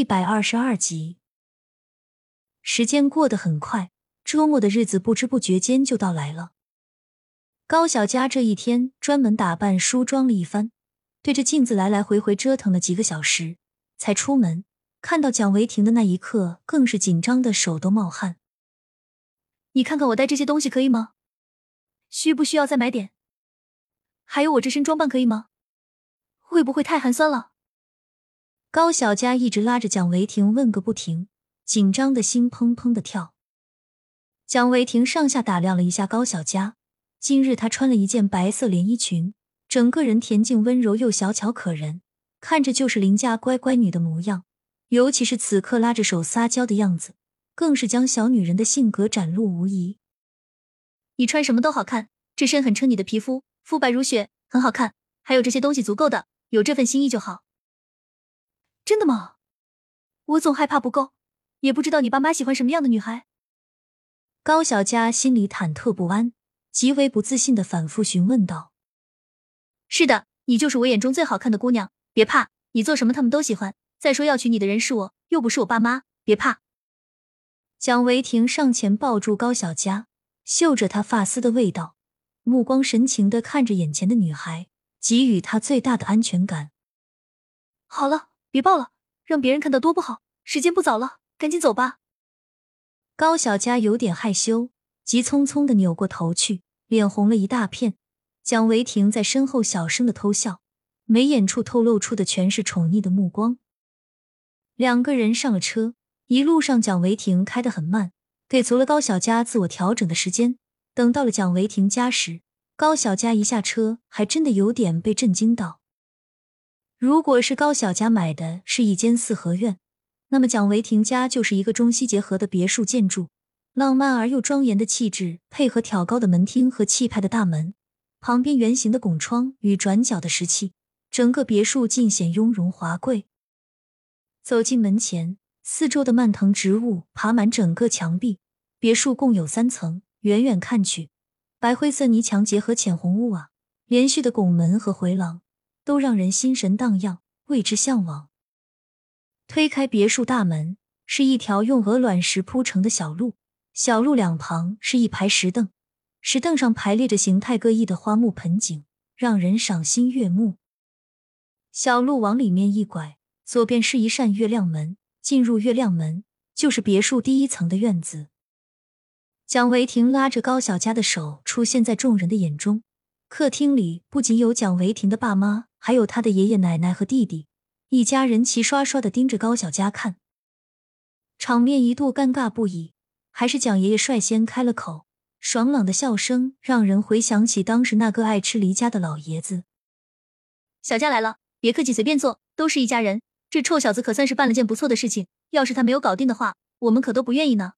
一百二十二集，时间过得很快，周末的日子不知不觉间就到来了。高小佳这一天专门打扮梳妆了一番，对着镜子来来回回折腾了几个小时，才出门。看到蒋维婷的那一刻，更是紧张的手都冒汗。你看看我带这些东西可以吗？需不需要再买点？还有我这身装扮可以吗？会不会太寒酸了？高小佳一直拉着蒋维婷问个不停，紧张的心砰砰的跳。蒋维婷上下打量了一下高小佳，今日她穿了一件白色连衣裙，整个人恬静温柔又小巧可人，看着就是邻家乖乖女的模样。尤其是此刻拉着手撒娇的样子，更是将小女人的性格展露无遗。你穿什么都好看，这身很衬你的皮肤，肤白如雪，很好看。还有这些东西足够的，有这份心意就好。真的吗？我总害怕不够，也不知道你爸妈喜欢什么样的女孩。高小佳心里忐忑不安，极为不自信的反复询问道：“是的，你就是我眼中最好看的姑娘，别怕，你做什么他们都喜欢。再说要娶你的人是我，又不是我爸妈，别怕。”蒋维婷上前抱住高小佳，嗅着她发丝的味道，目光深情的看着眼前的女孩，给予她最大的安全感。好了。别抱了，让别人看到多不好。时间不早了，赶紧走吧。高小佳有点害羞，急匆匆的扭过头去，脸红了一大片。蒋维婷在身后小声的偷笑，眉眼处透露出的全是宠溺的目光。两个人上了车，一路上蒋维婷开得很慢，给足了高小佳自我调整的时间。等到了蒋维婷家时，高小佳一下车，还真的有点被震惊到。如果是高小佳买的是一间四合院，那么蒋维婷家就是一个中西结合的别墅建筑，浪漫而又庄严的气质，配合挑高的门厅和气派的大门，旁边圆形的拱窗与转角的石砌，整个别墅尽显雍容华贵。走进门前，四周的蔓藤植物爬满整个墙壁，别墅共有三层，远远看去，白灰色泥墙结合浅红屋瓦，连续的拱门和回廊。都让人心神荡漾，为之向往。推开别墅大门，是一条用鹅卵石铺成的小路，小路两旁是一排石凳，石凳上排列着形态各异的花木盆景，让人赏心悦目。小路往里面一拐，左边是一扇月亮门，进入月亮门就是别墅第一层的院子。蒋维婷拉着高小佳的手，出现在众人的眼中。客厅里不仅有蒋维婷的爸妈，还有他的爷爷奶奶和弟弟，一家人齐刷刷的盯着高小佳看，场面一度尴尬不已。还是蒋爷爷率先开了口，爽朗的笑声让人回想起当时那个爱吃离家的老爷子。小佳来了，别客气，随便坐，都是一家人。这臭小子可算是办了件不错的事情，要是他没有搞定的话，我们可都不愿意呢。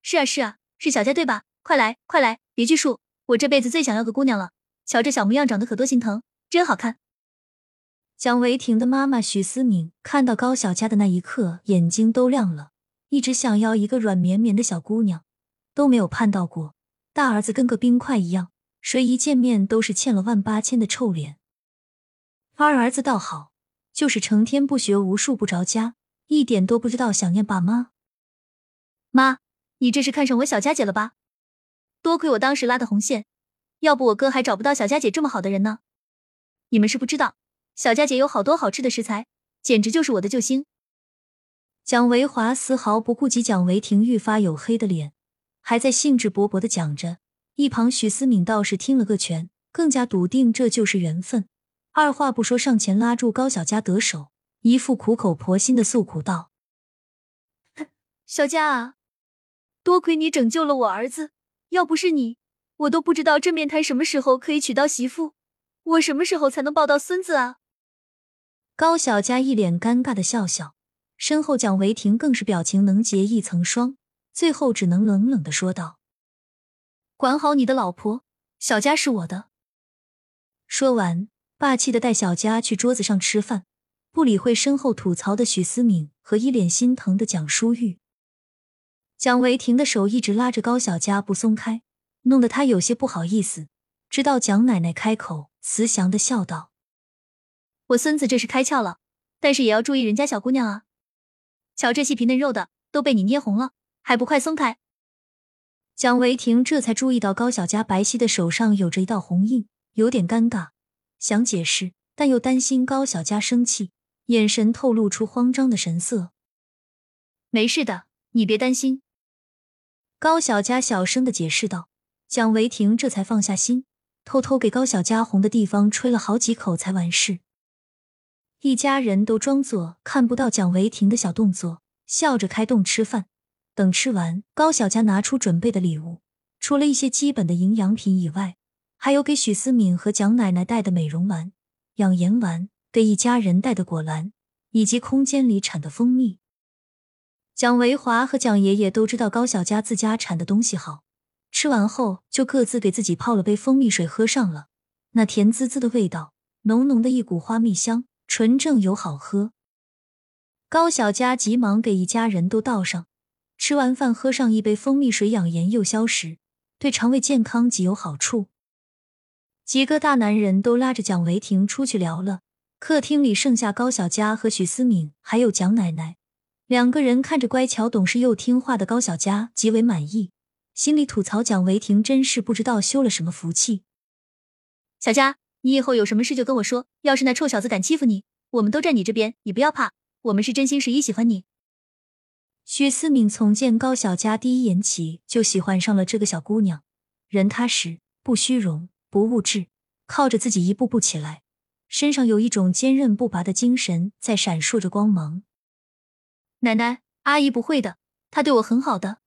是啊是啊，是小佳对吧？快来快来，别拘束。我这辈子最想要个姑娘了，瞧这小模样，长得可多心疼，真好看。蒋维婷的妈妈许思敏看到高小佳的那一刻，眼睛都亮了。一直想要一个软绵绵的小姑娘，都没有盼到过。大儿子跟个冰块一样，谁一见面都是欠了万八千的臭脸。二儿子倒好，就是成天不学无术，不着家，一点都不知道想念爸妈。妈，你这是看上我小佳姐了吧？多亏我当时拉的红线，要不我哥还找不到小佳姐这么好的人呢。你们是不知道，小佳姐有好多好吃的食材，简直就是我的救星。蒋维华丝毫不顾及蒋维婷愈发黝黑的脸，还在兴致勃勃的讲着。一旁许思敏倒是听了个全，更加笃定这就是缘分，二话不说上前拉住高小佳得手，一副苦口婆心的诉苦道：“小佳啊，多亏你拯救了我儿子。”要不是你，我都不知道这面胎什么时候可以娶到媳妇，我什么时候才能抱到孙子啊？高小佳一脸尴尬的笑笑，身后蒋维婷更是表情能结一层霜，最后只能冷冷的说道：“管好你的老婆，小佳是我的。”说完，霸气的带小佳去桌子上吃饭，不理会身后吐槽的许思敏和一脸心疼的蒋淑玉。蒋维婷的手一直拉着高小佳不松开，弄得她有些不好意思。直到蒋奶奶开口，慈祥的笑道：“我孙子这是开窍了，但是也要注意人家小姑娘啊，瞧这细皮嫩肉的，都被你捏红了，还不快松开！蒋维婷这才注意到高小佳白皙的手上有着一道红印，有点尴尬，想解释，但又担心高小佳生气，眼神透露出慌张的神色。没事的，你别担心。高小佳小声的解释道。蒋维婷这才放下心，偷偷给高小佳红的地方吹了好几口，才完事。一家人都装作看不到蒋维婷的小动作，笑着开动吃饭。等吃完，高小佳拿出准备的礼物，除了一些基本的营养品以外，还有给许思敏和蒋奶奶带的美容丸、养颜丸，给一家人带的果篮，以及空间里产的蜂蜜。蒋维华和蒋爷爷都知道高小佳自家产的东西好。吃完后，就各自给自己泡了杯蜂蜜水喝上了。那甜滋滋的味道，浓浓的一股花蜜香，纯正又好喝。高小佳急忙给一家人都倒上。吃完饭，喝上一杯蜂蜜水，养颜又消食，对肠胃健康极有好处。几个大男人都拉着蒋维婷出去聊了。客厅里剩下高小佳和许思敏，还有蒋奶奶两个人，看着乖巧懂事又听话的高小佳，极为满意。心里吐槽蒋维婷真是不知道修了什么福气。小佳，你以后有什么事就跟我说。要是那臭小子敢欺负你，我们都站你这边，你不要怕。我们是真心实意喜欢你。许思敏从见高小佳第一眼起就喜欢上了这个小姑娘，人踏实，不虚荣，不物质，靠着自己一步步起来，身上有一种坚韧不拔的精神在闪烁着光芒。奶奶，阿姨不会的，她对我很好的。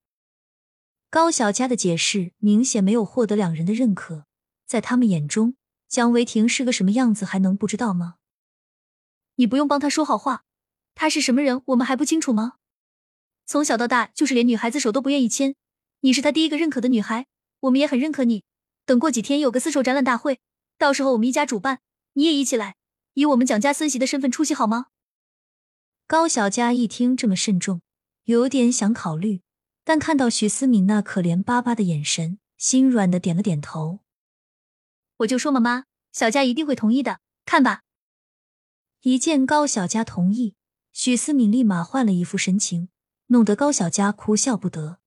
高小佳的解释明显没有获得两人的认可，在他们眼中，蒋维婷是个什么样子还能不知道吗？你不用帮他说好话，他是什么人我们还不清楚吗？从小到大就是连女孩子手都不愿意牵，你是他第一个认可的女孩，我们也很认可你。等过几天有个丝绸展览大会，到时候我们一家主办，你也一起来，以我们蒋家孙媳的身份出席好吗？高小佳一听这么慎重，有点想考虑。但看到许思敏那可怜巴巴的眼神，心软的点了点头。我就说嘛，妈，小佳一定会同意的。看吧，一见高小佳同意，许思敏立马换了一副神情，弄得高小佳哭笑不得。